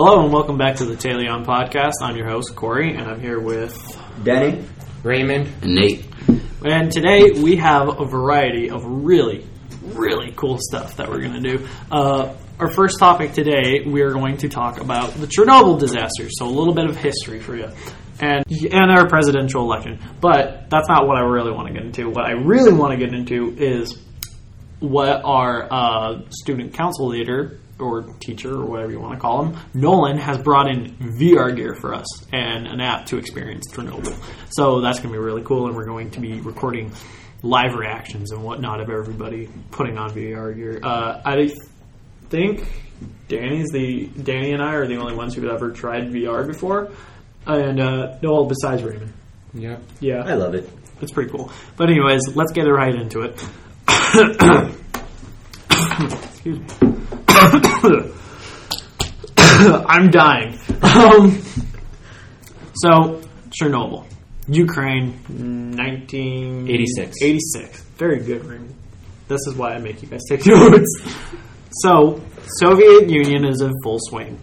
Hello and welcome back to the Taylion podcast. I'm your host Corey, and I'm here with. Denny, Raymond. And Nate. And today we have a variety of really, really cool stuff that we're going to do. Uh, our first topic today, we are going to talk about the Chernobyl disaster. So a little bit of history for you, and and our presidential election. But that's not what I really want to get into. What I really want to get into is what our uh, student council leader or teacher or whatever you want to call him, Nolan has brought in VR gear for us and an app to experience Chernobyl. So that's going to be really cool, and we're going to be recording live reactions and whatnot of everybody putting on VR gear. Uh, I think Danny's the Danny and I are the only ones who've ever tried VR before, and uh, no, besides Raymond. Yeah, Yeah, I love it. it's pretty cool. But anyways, let's get right into it. Excuse me. I'm dying. Um, so Chernobyl, Ukraine, 1986. 86. Very good, Raymond. This is why I make you guys take notes. So, Soviet Union is in full swing,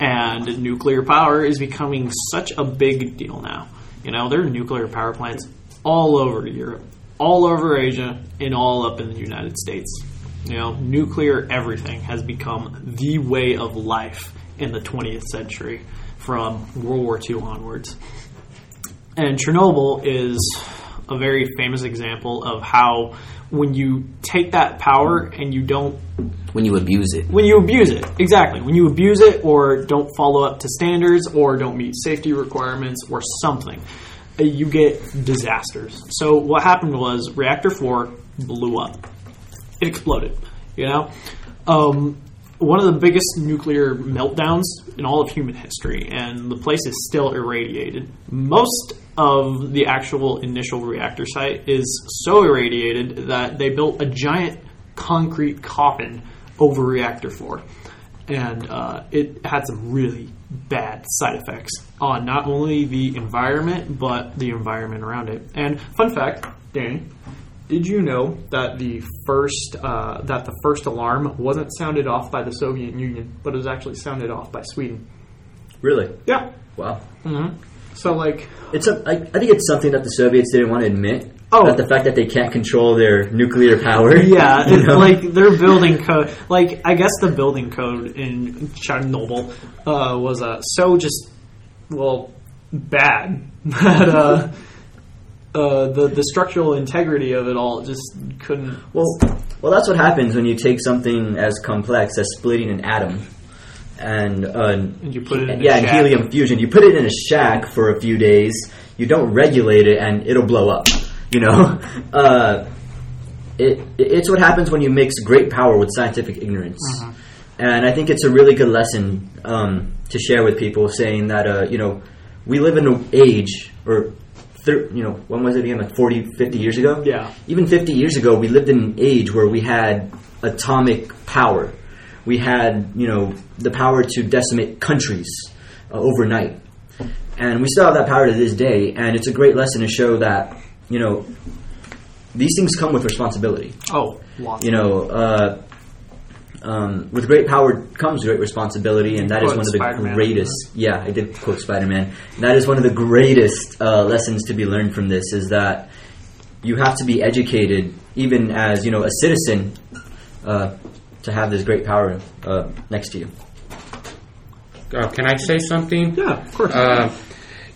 and nuclear power is becoming such a big deal now. You know, there are nuclear power plants all over Europe, all over Asia, and all up in the United States. You know, nuclear everything has become the way of life in the 20th century from World War II onwards. And Chernobyl is a very famous example of how when you take that power and you don't When you abuse it. when you abuse it exactly when you abuse it or don't follow up to standards or don't meet safety requirements or something you get disasters so what happened was reactor 4 blew up it exploded you know? Um, one of the biggest nuclear meltdowns in all of human history and the place is still irradiated. Most of the actual initial reactor site is so irradiated that they built a giant concrete coffin over reactor 4 and uh, it had some really bad side effects on not only the environment but the environment around it. And fun fact danny did you know that the first uh, that the first alarm wasn't sounded off by the Soviet Union, but it was actually sounded off by Sweden? Really? Yeah. Wow. So like, It's a, I, I think it's something that the Soviets didn't want to admit. Oh. That the fact that they can't control their nuclear power. yeah, you know? like their building code. Like I guess the building code in Chernobyl uh, was uh, so just well bad that uh, uh, the the structural integrity of it all just couldn't. Well, well, that's what happens when you take something as complex as splitting an atom, and uh, And you put it in a yeah, and helium fusion. You put it in a shack for a few days. You don't regulate it, and it'll blow up. You know, uh, it it's what happens when you mix great power with scientific ignorance. Uh-huh. And I think it's a really good lesson um, to share with people, saying that uh, you know we live in an age or. Thir- you know, when was it again? Like 40, 50 years ago? Yeah. even 50 years ago, we lived in an age where we had atomic power. We had, you know, the power to decimate countries uh, overnight. And we still have that power to this day. And it's a great lesson to show that, you know, these things come with responsibility. Oh, lots. You know, uh, um, with great power comes great responsibility, and that is one of the Spider-Man. greatest. Yeah, I did quote Spider Man. That is one of the greatest uh, lessons to be learned from this. Is that you have to be educated, even as you know, a citizen, uh, to have this great power uh, next to you. Uh, can I say something? Yeah, of course. Uh,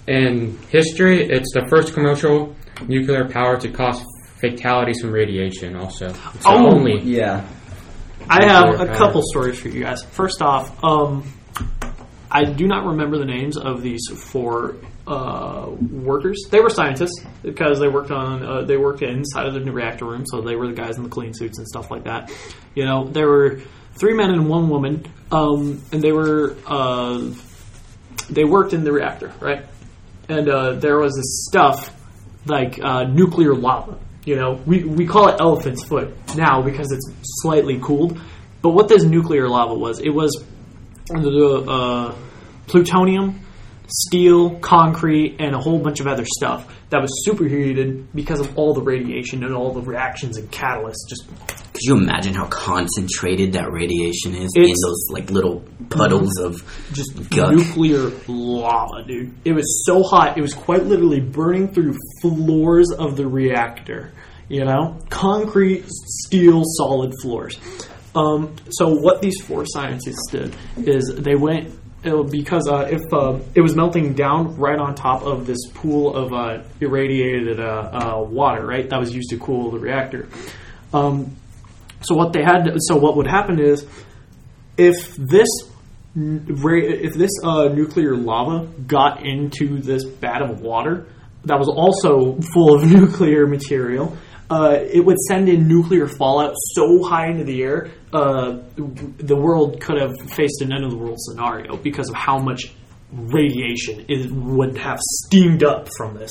in history, it's the first commercial nuclear power to cause fatalities from radiation. Also, it's Oh. only. Yeah, I have a couple stories for you guys. First off, um, I do not remember the names of these four uh, workers. They were scientists because they worked on uh, they worked inside of the reactor room, so they were the guys in the clean suits and stuff like that. You know, there were three men and one woman, um, and they were uh, they worked in the reactor, right? And uh, there was this stuff like uh, nuclear lava. You know, we, we call it elephant's foot now because it's slightly cooled. But what this nuclear lava was, it was the uh, plutonium, steel, concrete, and a whole bunch of other stuff that was superheated because of all the radiation and all the reactions and catalysts just Could you imagine how concentrated that radiation is in those like little puddles of just nuclear lava, dude. It was so hot, it was quite literally burning through floors of the reactor. You know, concrete, steel, solid floors. Um, so what these four scientists did is they went uh, because uh, if uh, it was melting down right on top of this pool of uh, irradiated uh, uh, water, right, that was used to cool the reactor. Um, so what they had, so what would happen is if this if this uh, nuclear lava got into this vat of water that was also full of nuclear material, uh, it would send in nuclear fallout so high into the air, uh, the world could have faced an end of the world scenario because of how much radiation it would have steamed up from this.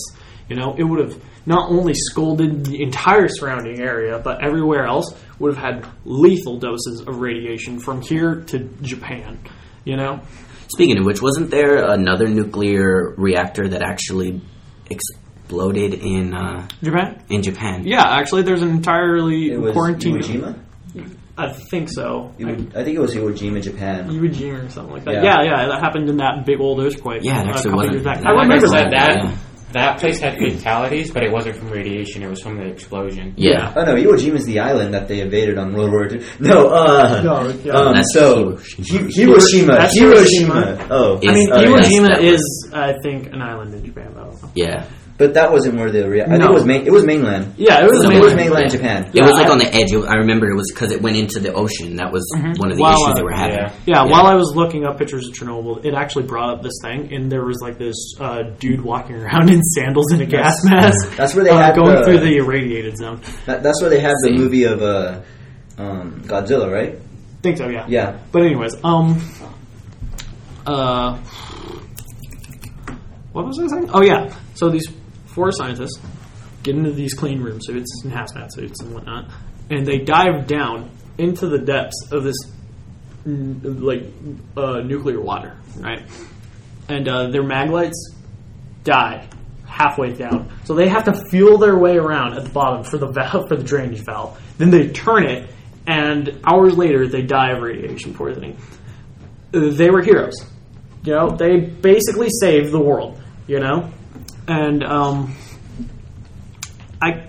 You know, it would have not only scalded the entire surrounding area, but everywhere else would have had lethal doses of radiation from here to Japan. You know, Speaking of which, wasn't there another nuclear reactor that actually exploded in uh, Japan. in Japan? Yeah, actually, there's an entirely It was quarantine. Iwo Jima. I think so. Iwo- I think it was Iwo Jima, Japan. Iwo Jima or something like that. Yeah. Yeah, yeah, that happened in that big old earthquake. Yeah, it a actually couple wasn't- years back. I I remember said, that. that yeah. That place had fatalities, but it wasn't from radiation. It was from the explosion. Yeah. Oh no, Iwo Jima is the island that they invaded on World War II. No, uh, No, yeah. um, That's so Hiroshima. Hiroshima, Hiroshima. Hiroshima. Oh, I mean, Iwo Jima that is, I think, an island in Japan, though. Yeah. But that wasn't where the. Rea- I think it was main. It was mainland. Yeah, it was Somewhere. It was mainland. mainland Yeah. Japan. It was like I- on the edge. I remember it was because it went into the ocean. That was one of the While, issues uh, they were having. yeah. Yeah, while I was looking up pictures of Chernobyl, it actually brought up this thing, and there was like this uh, dude walking around in sandals in a gas mask. That's where they uh, had going the- through the irradiated zone. That, that's where they had the movie of uh, um, Godzilla, right? think so, yeah. Yeah. But anyways, um, uh, what was I saying? Oh yeah. So these four scientists get into these clean room suits and hazmat suits and whatnot, and they dive down into the depths of this like uh, nuclear water, right? And uh, their mag lights die halfway down, so they have to feel their way around at the bottom for the valve for the drainage valve. Then they turn it, and hours later they die of radiation poisoning. They were heroes, you know. They basically saved the world, you know, and um, I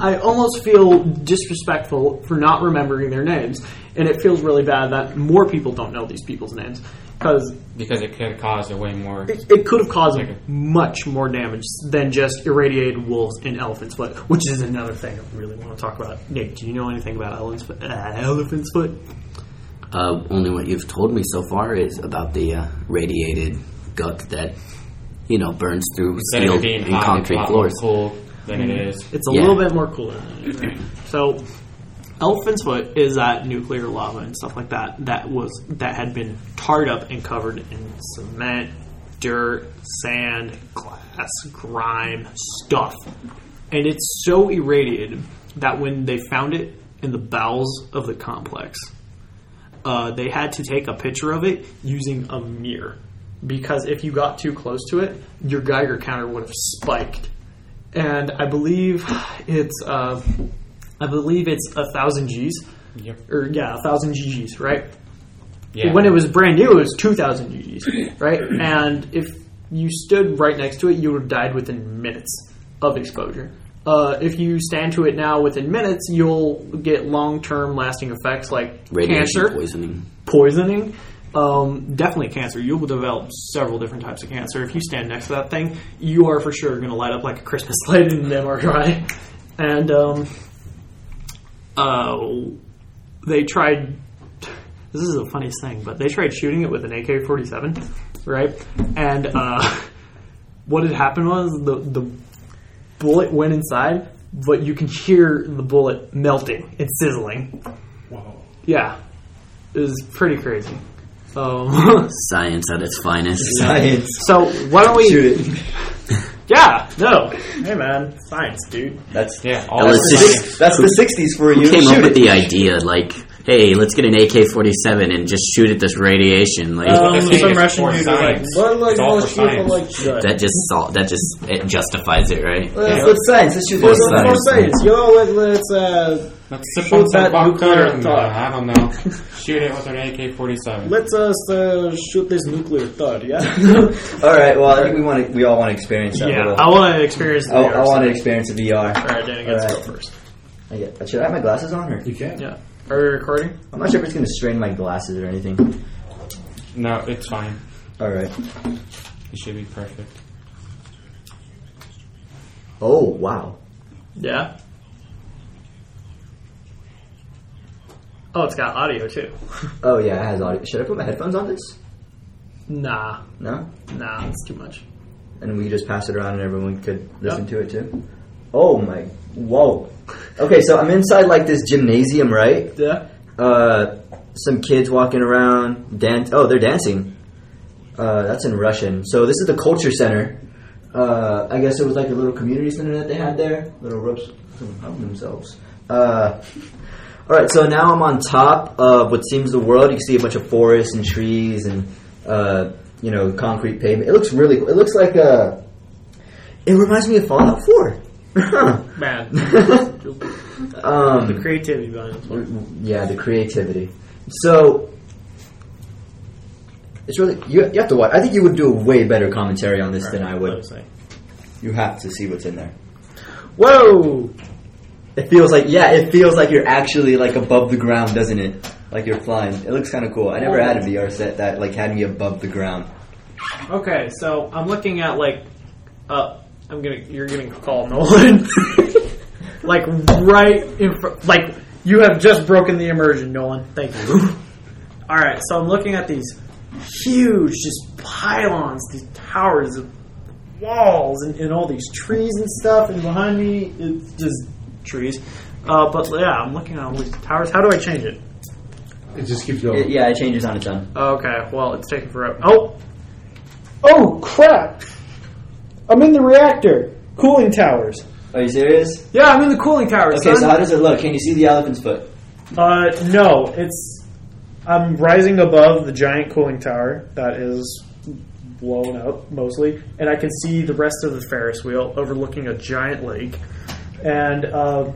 I almost feel disrespectful for not remembering their names, and it feels really bad that more people don't know these people's names because because it could cause a way more. it, it could have caused much more damage than just irradiated wolves and elephant's foot, which is another thing I really want to talk about. Nick, do you know anything about elephant's foot? Uh, elephant's foot? Uh, only what you've told me so far is about the uh, radiated gut that you know burns through Instead steel of it being and hot, concrete it's a more floors. cool than it is. It's a Yeah. little bit more cooler than it is. right? So, elephant's foot is that nuclear lava and stuff like that that was that had been tarred up and covered in cement, dirt, sand, glass, grime, stuff, and it's so irradiated that when they found it in the bowels of the complex, uh, they had to take a picture of it using a mirror because if you got too close to it, your Geiger counter would have spiked and I believe it's uh, I believe it's a thousand G's Yep. or yeah, a thousand GGs, right? Yeah. When it was brand new, it was two thousand GGs, right? And if you stood right next to it, you would have died within minutes of exposure. Uh, if you stand to it now within minutes, you'll get long-term lasting effects like Radiation cancer, poisoning. poisoning, um, definitely cancer. You will develop several different types of cancer. If you stand next to that thing, you are for sure going to light up like a Christmas light in an MRI. And um, uh, they tried. This is the funniest thing, but they tried shooting it with an AK forty seven, right? And uh, what had happened was the the bullet went inside, but you can hear the bullet melting and sizzling. Wow. Yeah, it was pretty crazy. Um, Science at its finest. Science. so why don't we? Shoot it. Yeah, no. Hey man, science, dude. That's yeah. That All was the just- that's the '60s for Who you. came Shoot up with it. the idea? Like hey, let's get an AK-47 and just shoot at this radiation. Like Um, That's what they say, some Russian for dude was like, science. "Well, like, It's all let's for shoot for, science." like, that just sol- that just it justifies it, right? Let's, let's science. Let's shoot For science. More science. Yo, let, let's uh, Let's sip Shoot on some that vodka nuclear and, uh. I don't know. Shoot it with an AK-47. let's us uh, shoot this nuclear thud. Yeah. All right. Well, I think we want to. We all want to experience that. yeah, little, I want to experience. The I, I want to experience the VR. All right, Danny gets to All go first. I get, should I have my glasses on, or You can. Yeah. Are we recording? I'm not sure if it's going to strain my glasses or anything. No, it's fine. All right. It should be perfect. Oh wow. Yeah. Oh, it's got audio too. Oh yeah, it has audio. Should I put my headphones on this? Nah, No. nah, it's too much. And we just pass it around, and everyone could listen to it too. Oh my! Whoa. Okay, so I'm inside like this gymnasium, right? Yeah. Uh, some kids walking around, dance. Oh, they're dancing. Uh, that's in Russian. So this is the culture center. Uh, I guess it was like a little community center that they had there. Little ropes help themselves. Uh, all right, so now I'm on top of what seems the world. You can see a bunch of forests and trees and uh, you know concrete pavement. It looks really. cool. It looks like a. It reminds me of Fallout Four. Man, um, the creativity behind it. yeah, the creativity. So it's really you, you have to watch. I think you would do a way better commentary on this than I would. You have to see what's in there. Whoa! It feels like yeah, it feels like you're actually like above the ground, doesn't it? Like you're flying. It looks kind of cool. I never had a VR set that like had me above the ground. Okay, so I'm looking at like, uh, I'm gonna, you're getting call Nolan. like right in front, like you have just broken the immersion, Nolan. Thank you. All right, so I'm looking at these huge, just pylons, these towers, of walls, and, and all these trees and stuff, and behind me it's just trees. Uh, but yeah, I'm looking at all these towers. How do I change it? It just keeps It- going. yeah, it changes on its own. Okay, well, it's taking forever. Oh! Oh, crap! I'm in the reactor. Cooling towers. Are you serious? Yeah, I'm in the cooling towers. Okay, so how does it look? Can you see the elephant's foot? Uh, no, it's. I'm rising above the giant cooling tower that is blown up mostly, and I can see the rest of the Ferris wheel overlooking a giant lake. And um,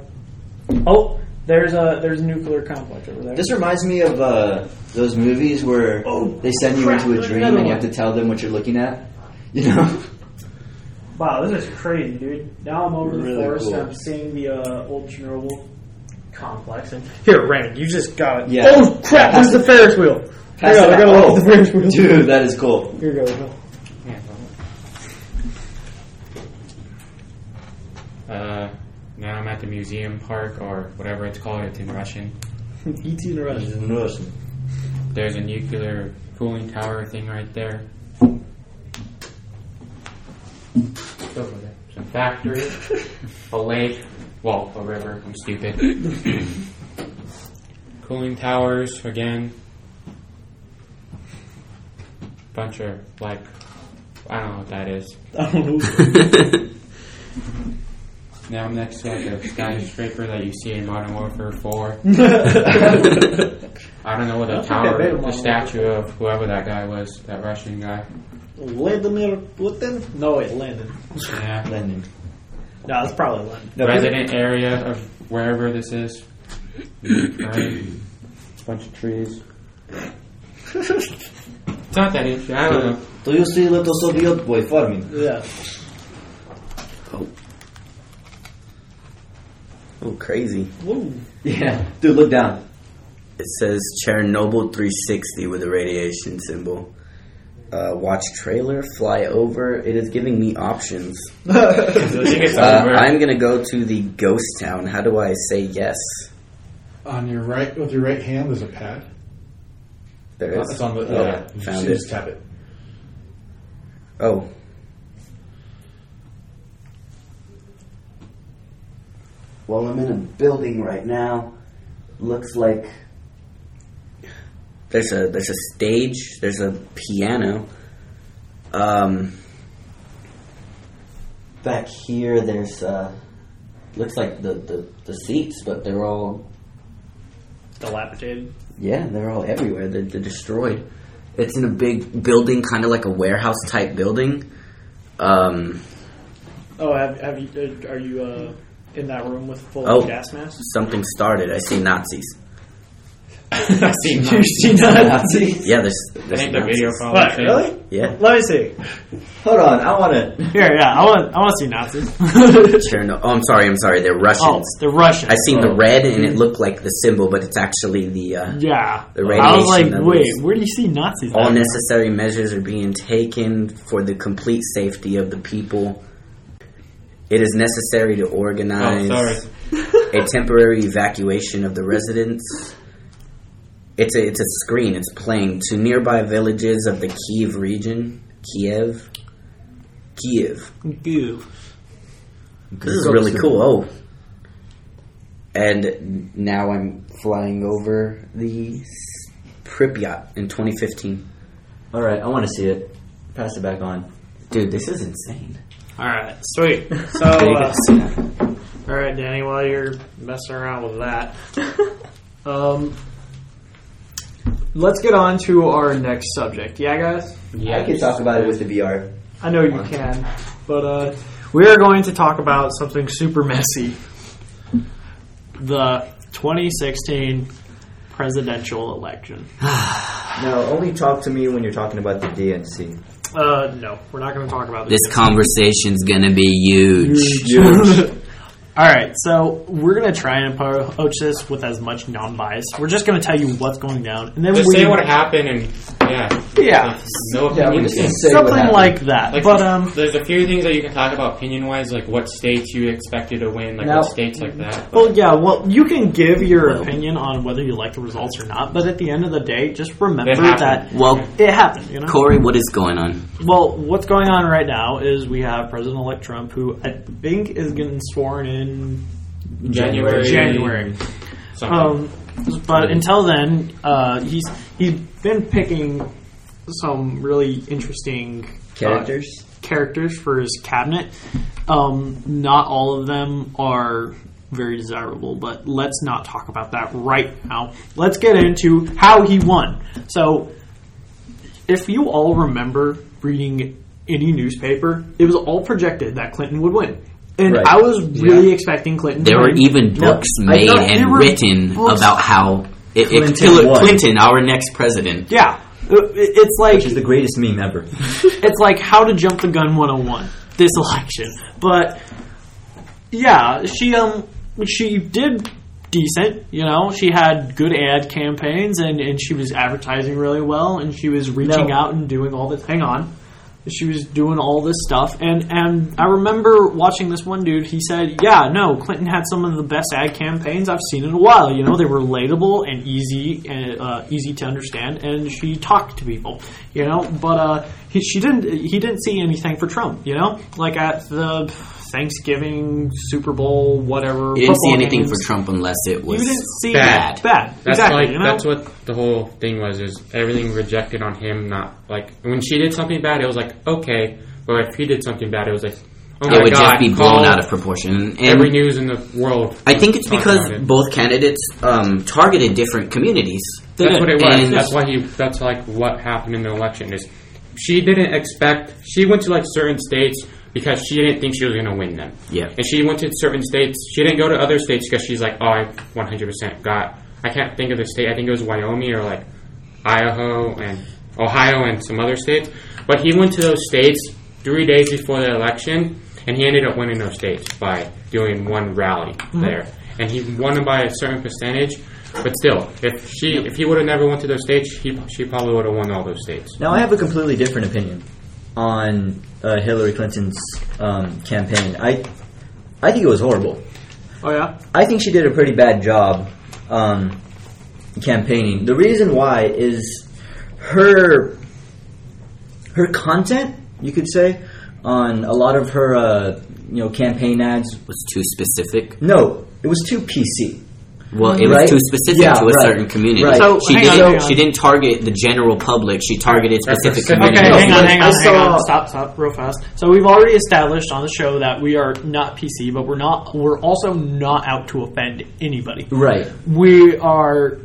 oh, there's a there's a nuclear complex over there. This reminds me of uh, those movies where Oh, they send you crap, into a dream and you have to tell them what you're looking at. You know? Wow, this is crazy, dude. Now I'm over the forest cool. and I'm seeing the uh, old Chernobyl complex. And here, Raymond, you just got it. Yeah. Oh crap! There's the Ferris wheel. Pass Hang on, it I gotta out. look at the Ferris wheel. Oh, Dude, that is cool. Here you go. Uh, now I'm at the museum park or whatever it's called. It's in Russian. ET in Russian. There's a nuclear cooling tower thing right there. Some factory, a lake, well, a river. I'm stupid. cooling towers again. Bunch of like, I don't know what that is. I don't know. Now I'm next to like a skyscraper that you see in Modern Warfare 4. I don't know what the tower, okay, the Modern statue of whoever that guy was, that Russian guy. Vladimir Putin? No, wait, Lenin. Yeah. Lenin. No, it's probably Lenin. No, Resident area of wherever this is. Right. Bunch of trees. it's not that interesting. I don't know. Do you see little Soviet boy farming? Yeah. Oh, Oh, crazy. Woo. Yeah. Dude, look down. It says Chernobyl 360 with a radiation symbol. Uh, watch trailer, fly over. It is giving me options. uh, I'm gonna go to the ghost town. How do I say yes? On your right, with your right hand, there's a pad. There It's is. on the. Oh, yeah, you found just, it. just tap it. Oh. Well, I'm in a building right now. Looks like there's a there's a stage. There's a piano. Um. Back here, there's uh, looks like the, the the seats, but they're all dilapidated. Yeah, they're all everywhere. They're, they're destroyed. It's in a big building, kind of like a warehouse type building. Um, Oh, have, have you? Uh, are you uh, in that room with full Oh. gas masks? something started. I see Nazis. I seen you seen that? Yeah, there's, I there's think the video probably What? Really? Yeah, Let me see. Hold on, I want to. Here, yeah, I want. I want to see Nazis. Cherno- Oh, I'm sorry. I'm sorry. They're oh, Russians. they're Russian. I seen the red, and it looked like the symbol, but it's actually the. Uh, Yeah, The I was like, wait, where do you see Nazis? all at? necessary measures are being taken for the complete safety of the people. It is necessary to Oh, organize sorry. a temporary evacuation of the residents. It's a it's a screen. It's playing to nearby villages of the Kiev region. Kiev, Kiev. Ew. This is really cool. Oh, and now I'm flying over the Pripyat in 2015. All right, I want to see it. Pass it back on. Dude, this is insane. All right, sweet. So, uh, get to see that. all right, Danny, while you're messing around with that, um, let's get on to our next subject. Yeah, guys. Yeah. I can talk about it with the VR. I know you can, but uh, we are going to talk about something super messy: the 2016 presidential election. No, only talk to me when you're talking about the DNC. Uh, no, we're not going to talk about This conversation's gonna be huge. All right, so we're gonna try and approach this with as much non-bias. We're just gonna tell you what's going down, and then Just we say what happened and yeah, yeah, no Yeah, we opinion. just thing. say what something happened. like that. Like, but um, there's a few things that you can talk about opinion wise, like what states you expected to win, like Now- what states like that. well, yeah, well, you can give your opinion on whether you like the results or not, but at the end of the day, just remember It happened. that Well, it happened. You know. Corey, what is going on? Well, what's going on right now is we have President-elect Trump, who I think is getting sworn in January, January. something. Um, but until then, uh, he's he's been picking some really interesting uh, Characters? characters for his cabinet. Um, not all of them are very desirable, but let's not talk about that right now. Let's get into how he won. So, if you all remember reading any newspaper, it was all projected that Clinton would win. And Right. I was really expecting Clinton to There were even books I made and written books- about how it, it, Clinton Clinton. Clinton, our next president. Yeah. It- It's like Which is the greatest meme ever. it's like how to jump the gun 101 this election. But yeah, she um she did decent, you know. She had good ad campaigns and and she was advertising really well and she was reaching No. out and doing all this hang on. She was doing all this stuff and and I remember watching this one dude, he said, "Yeah, no, Clinton had some of the best ad campaigns I've seen in a while. You know, they were relatable and easy and uh, easy to understand and she talked to people, you know, but uh he, she didn't he didn't see anything for Trump, you know? Like at the Thanksgiving, Super Bowl, whatever. You didn't see anything games. for Trump unless it was You was didn't see bad. Bad. That's exactly. like you know? that's what the whole thing was. Is everything rejected on him? Not like when she did something bad, it was like okay, but if he did something bad, it was like oh my it would god, just be blown out of proportion. And every news in the world. I think it's because it. both candidates um, targeted different communities. That's what it was. And- that's why he. That's like what happened in the election. Is she didn't expect. She went to like certain states because she didn't think she was going to win them. Yeah. And she went to certain states. She didn't go to other states because she's like, oh, I 100% got. I can't think of the state. I think it was Wyoming or like Idaho and Ohio and some other states. But he went to those states three days before the election, and he ended up winning those states by doing one rally mm-hmm. there. And he won them by a certain percentage. But still, if she if he would have never went to those states, he she probably would have won all those states. Now, I have a completely different opinion on uh, Hillary Clinton's um, campaign. I, I think it was horrible. Oh yeah. I think she did a pretty bad job um, campaigning. The reason why is her her content, you could say, on a lot of her uh, you know campaign ads. was too specific. No, it was too PC. Well, it was Right? too specific Yeah, to a right. certain community. Right. So, she hang didn't. hang on. She didn't target the general public. She targeted That's specific specific. Okay, communities. hang on, hang on, hang on. Stop, stop, real fast. So we've already established on the show that we are not PC, but we're not. We're also not out to offend anybody. Right. We are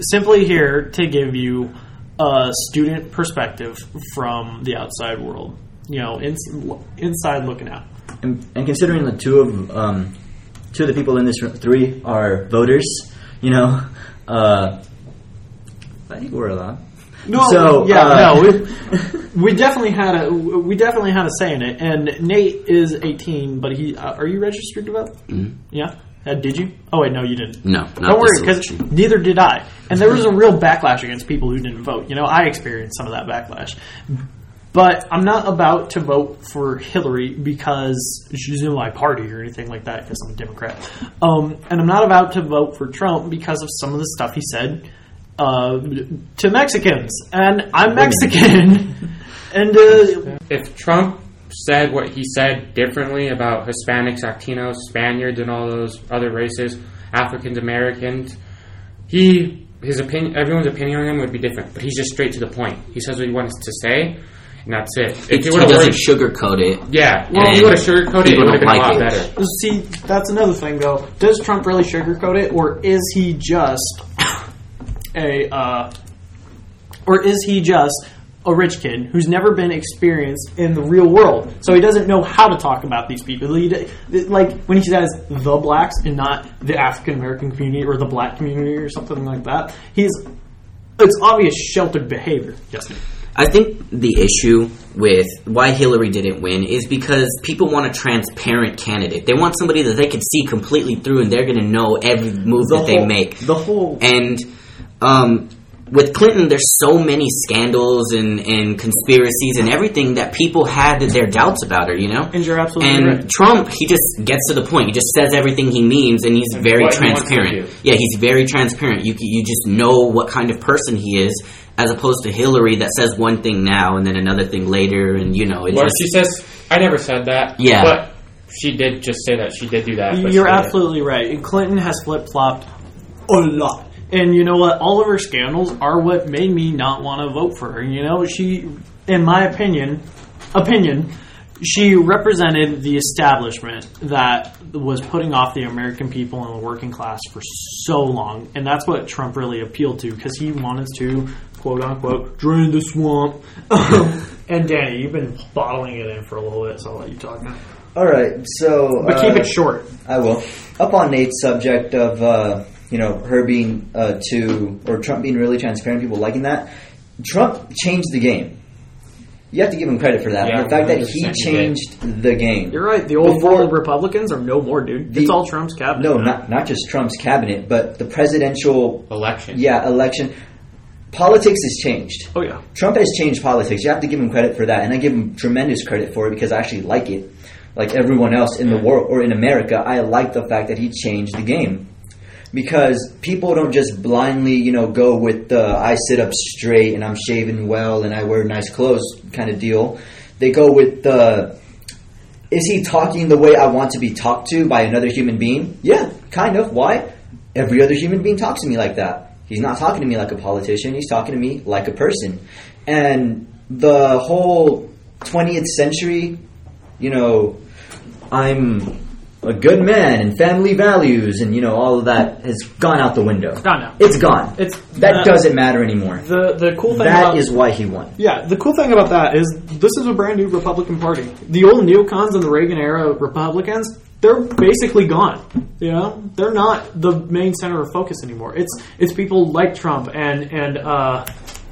simply here to give you a student perspective from the outside world. You know, ins- inside looking out. And, and considering the two of um, two of the people in this room, three are voters, you know, uh, I think we're allowed. No, So, yeah, uh, no, we, we definitely had a we definitely had a say in it. And Nate is 18, but he uh, are you registered to vote? Mhm. Yeah, uh, did you? Oh wait, no, you didn't. No, not Don't worry, because neither did I. And there was a real backlash against people who didn't vote. You know, I experienced some of that backlash. But I'm not about to vote for Hillary because she's in my party or anything like that because I'm a Democrat. Um, and I'm not about to vote for Trump because of some of the stuff he said uh, to Mexicans. And I'm Mexican. and uh, if Trump said what he said differently about Hispanics, Latinos, Spaniards, and all those other races, Africans, Americans, he his opinion, everyone's opinion on him would be different. But he's just straight to the point. He says what he wants to say, and that's it. If He, he he doesn't worded, sugarcoat it. yeah, Well, if he would have sugarcoated it, it people would have been don't a lot like it. better. see, that's another thing though. Does Trump really sugarcoat it, or is he just a, uh, or is he just a rich kid who's never been experienced in the real world, so he doesn't know how to talk about these people? He, like when he says the blacks and not the African American community or the black community or something like that, he's it's obvious sheltered behavior. Justin. I think the issue with why Hillary didn't win is because people want a transparent candidate. They want somebody that they can see completely through and they're going to know every move that they make. The whole And um, with Clinton, there's so many scandals and, and conspiracies and everything that people had their doubts about her, you know? And you're absolutely And right. Trump, he just gets to the point. He just says everything he means, and he's And very what he transparent. Yeah, he's very transparent. You you just know what kind of person he is, as opposed to Hillary that says one thing now and then another thing later, and you know, it Well, just she says, I never said that. Yeah. But she did just say that. She did do that. You're she did it. absolutely right. And Clinton has flip flopped a lot. And you know what? All of her scandals are what made me not want to vote for her. You know, she, in my opinion, opinion, she represented the establishment that was putting off the American people and the working class for so long, and that's what Trump really appealed to because he wanted to quote unquote drain the swamp. and Danny, you've been bottling it in for a little bit, so I'll let you talk now. all right. So, But keep uh, it short. I will. Up on Nate's subject of uh, you know her being uh, too or Trump being really transparent, people liking that. Trump changed the game. You have to give him credit for that. Yeah, the fact that he 100% changed the game. You're right. The old Before- world Republicans are no more, dude. The- it's all Trump's cabinet. No, now. not not just Trump's cabinet, but the presidential Election. yeah election. Politics has changed. Oh yeah. Trump has changed politics. You have to give him credit for that, and I give him tremendous credit for it because I actually like it. Like everyone else in the world or in America, I like the fact that he changed the game because people don't just blindly, you know, go with the "I sit up straight and I'm shaven well and I wear nice clothes" kind of deal. They go with the is he talking the way I want to be talked to by another human being? Yeah, kind of. Why? Every other human being talks to me like that. He's not talking to me like a politician, he's talking to me like a person. And the whole 20th century, you know, I'm a good man and family values and, you know, all of that has gone out the window. Gone now. It's gone. It's that uh, doesn't matter anymore. The the cool thing That about is why he won. yeah the cool thing about that is this is a brand new Republican Party. The old neocons and the Reagan era Republicans they're basically gone. You know they're not the main center of focus anymore. It's it's people like Trump and and uh,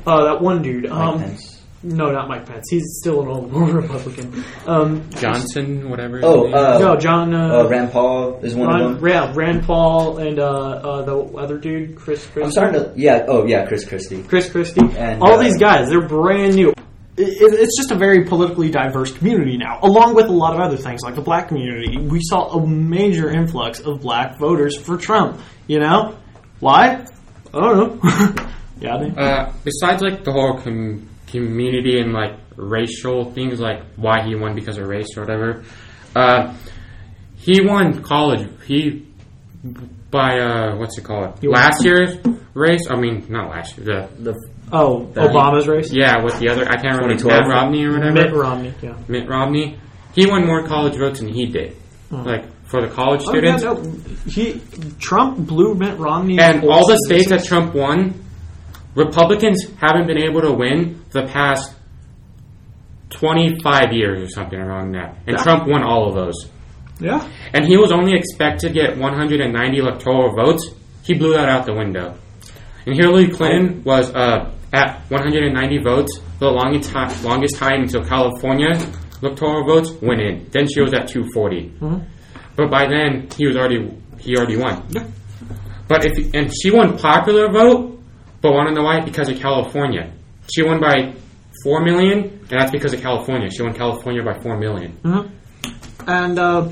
uh, that one dude. Um. No, not Mike Pence. He's still an old Republican. Um, Johnson, whatever. his Oh, name uh, no, John. Uh, uh, Rand Paul is one of them. yeah, Rand Paul and uh, uh, the other dude, Chris. Christie. I'm starting to, yeah, oh yeah, Chris Christie. Chris Christie. And, all uh, these guys, they're brand new. It, it- it's just a very politically diverse community now, along with a lot of other things like the black community. We saw a major influx of black voters for Trump. You know why? I don't know. yeah, they, Uh, besides like the whole com- community and like racial things, like why he won because of race or whatever, uh, he won college. He by uh, what's it called? He won- Last year's race. I mean, not last year. The The oh, That- Obama's race. yeah, with the other I can't remember 2012? Matt Romney or whatever. Mitt Romney. Yeah. Mitt Romney. He won more college votes than he did. Like for the college students. Oh, yeah, students. no, he Trump blew Mitt Romney And all the states that Trump won, Republicans haven't been able to win the past 25 years or something around that. And Yeah. Trump won all of those. Yeah, And he was only expected to get 190 electoral votes. He blew that out the window. And Hillary Clinton was uh, at 190 votes, the longest time, longest time until California electoral votes went in. Then she was at 240. But by then he was already he already won. But if and she won popular vote, but want to know why? Because of California. She won by four million, and that's because of California. She won California by four million. and uh,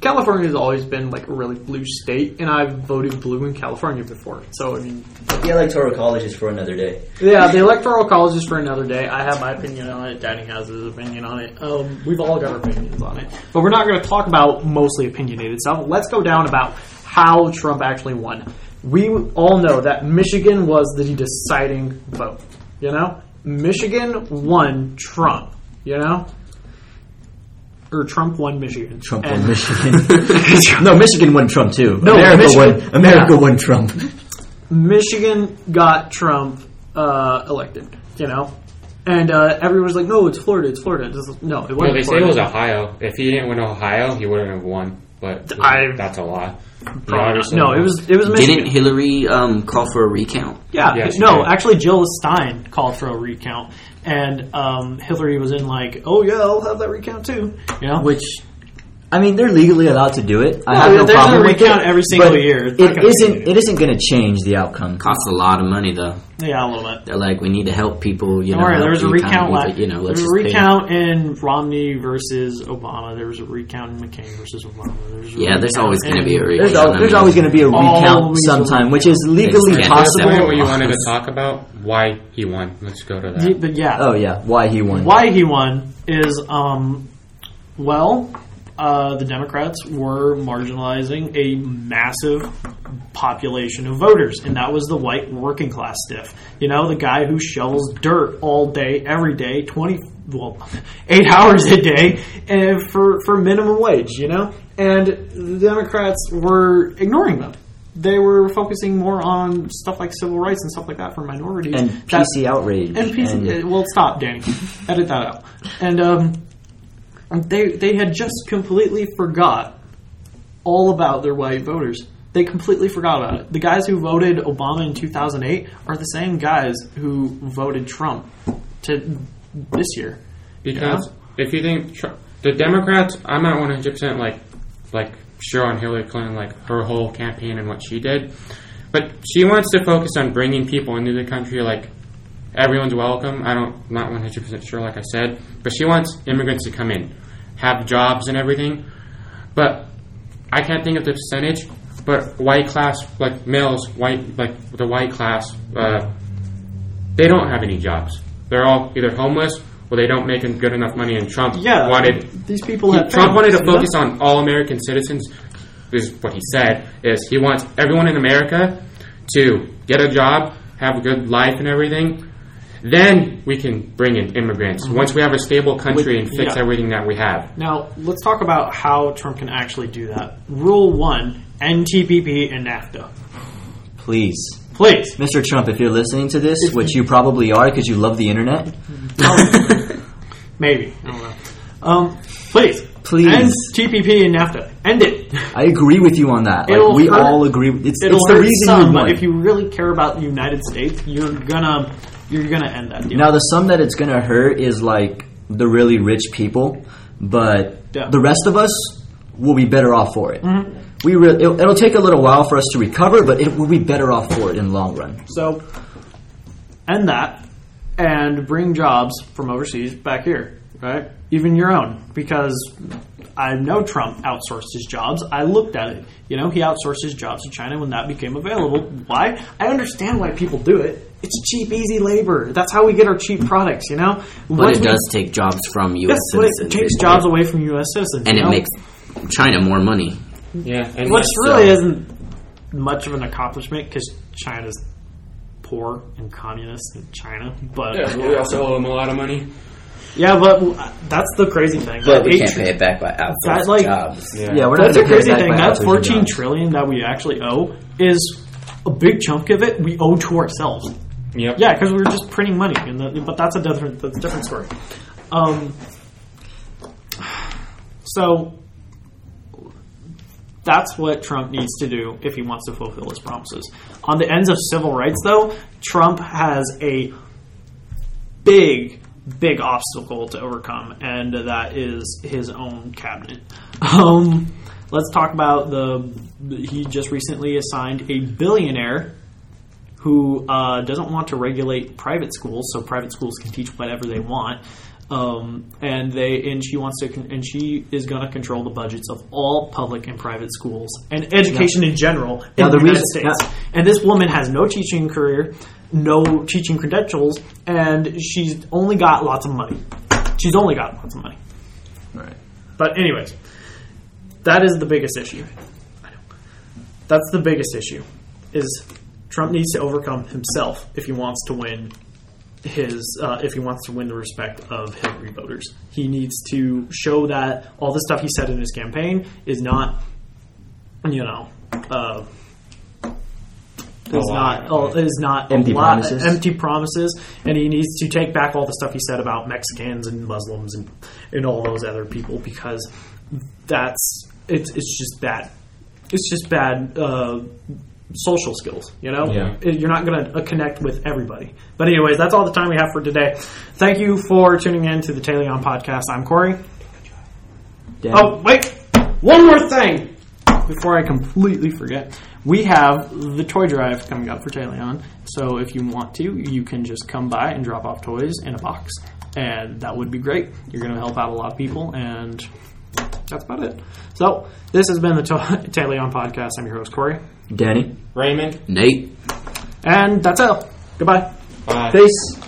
California has always been like a really blue state, and I've voted blue in California before. So I mean, The electoral college is for another day. yeah, the electoral college is for another day. I have my opinion on it. Danny has his opinion on it. Um, we've all got our opinions on it, but we're not going to talk about mostly opinionated stuff. Let's go down about how Trump actually won. We all know that Michigan was the deciding vote. You know, Michigan won Trump. You know. Or Trump won Michigan. Trump And- won Michigan. no, Michigan won Trump too. No, America Michigan- won. America yeah. won Trump. Michigan got Trump uh, elected, you know, and uh, everyone was like, "No, it's Florida. It's Florida." This is- no, it wasn't. they say it was Ohio. If he didn't win Ohio, he wouldn't have won. But I- that's a lie. Probably not. No, it was it was Michigan. Didn't Hillary um, call for a recount? yeah, Yeah, no, did. actually, Jill Stein called for a recount, and um, Hillary was in like, "Oh yeah, I'll have that recount too," you know. Which, I mean, they're legally allowed to do it. I Yeah, have no there's a problem with recount it, every single but year. It's not It gonna isn't. change. It isn't going to change the outcome. Costs a lot of money though. yeah, a little bit. They're like, we need to help people. You Don't know, worry, there was a recount. economy, la- but, you know, there let's was a just pay. recount in Romney versus Obama. There was a recount in McCain versus Obama. There was a Yeah, there's always going to be a recount. There's, al- there's always going to be a recount sometime, which is legally It's- That's possible. definitely what you wanted to talk about. Why he won. Let's go to that. Ye- But yeah, Oh yeah, why he won? why he won is um, well, uh, the Democrats were marginalizing a massive population of voters, and that was the white working class stiff. You know, the guy who shovels dirt all day, every day, twenty well, eight hours a day, and for for minimum wage. You know, and the Democrats were ignoring them. They were focusing more on stuff like civil rights and stuff like that for minorities And That- PC outrage. and PC, uh, well, stop, Danny. Edit that out. And um, Um, they they had just completely forgot all about their white voters. They completely forgot about it. The guys who voted Obama in 2008 are the same guys who voted Trump to this year. Because if you think Tr- the Democrats, I'm not 100 percent like like sure on Hillary Clinton, like her whole campaign and what she did, but she wants to focus on bringing people into the country. Like everyone's welcome. I don't not 100 percent sure, like I said, but she wants immigrants to come in, have jobs and everything. But I can't think of the percentage. But white class, like males, white like the white class, uh, they don't have any jobs. They're all either homeless or they don't make good enough money. And Trump Yeah, wanted these people he- Trump wanted to focus on all American citizens. Is what he said is he wants everyone in America to get a job, have a good life, and everything. Then we can bring in immigrants once we have a stable country and fix yeah. everything that we have. Now, let's talk about how Trump can actually do that. Rule one end TPP and NAFTA. Please, Please. Mr. Trump, if you're listening to this, which you probably are because you love the internet, Maybe. I don't know. Um, please. Please. End TPP and NAFTA. End it. I agree with you on that. Like we hurt- all agree. It's, It'll it's the hurt reason some, you but if you really care about the United States, you're gonna you're gonna end that deal. Now, the sum that it's going to hurt is like the really rich people, but Yeah. the rest of us will be better off for it. Mm-hmm. We re- it'll, it'll take a little while for us to recover, but it will be better off for it in the long run. So end that and bring jobs from overseas back here, right? Even your own, because I know Trump outsourced his jobs. I looked at it. You know, he outsourced his jobs to China when that became available. Why? I understand why people do it. It's cheap, easy labor. That's how we get our cheap products. You know, But Once it we- does take jobs from U.S. Yes, but it citizens. takes jobs away from U.S. citizens, and it know? makes China more money. Yeah, and which really so- isn't much of an accomplishment because China's poor and communist in China. But Yeah, but we also owe them a lot of money. Yeah, but uh, that's the crazy thing. But That we can't tr- pay it back by outsourced That, like- jobs. Yeah. Yeah, we're That's not a crazy thing. That outsourcing fourteen jobs. trillion that we actually owe is a big chunk of it we owe to ourselves. Yep. Yeah, because we were just printing money, and but that's a different that's a different story. Um, so that's what Trump needs to do if he wants to fulfill his promises. On the ends of civil rights, though, Trump has a big, big obstacle to overcome, and that is his own cabinet. Um, let's talk about the. He just recently assigned a billionaire who uh, doesn't want to regulate private schools, so private schools can teach whatever they want. Um, and they and she wants to con- and she is going to control the budgets of all public and private schools and education in general in Now, the, the United reason- States. And this woman has no teaching career, no teaching credentials, and she's only got lots of money. She's only got lots of money. Right. But anyways, that is the biggest issue. That's the biggest issue. Is Trump needs to overcome himself if he wants to win his uh, if he wants to win the respect of Hillary voters. He needs to show that all the stuff he said in his campaign is not, you know, uh, is not oh, is not Empty a lie- promises. empty promises, and he needs to take back all the stuff he said about Mexicans and Muslims and and all those other people because that's it's it's just bad. It's just bad uh, social skills. You know, Yeah. You're not going to uh, connect with everybody. But anyways, that's all the time we have for today. Thank you for tuning in to the Taylion podcast. I'm Corey. Oh wait, one more thing before I completely forget. We have the toy drive coming up for Taylion. So if you want to, you can just come by and drop off toys in a box, and that would be great. You're going to help out a lot of people, and that's about it. So this has been the to- Taylion podcast. I'm your host Corey, Danny. Raymond. Nate. and that's all. Goodbye. Bye. Peace.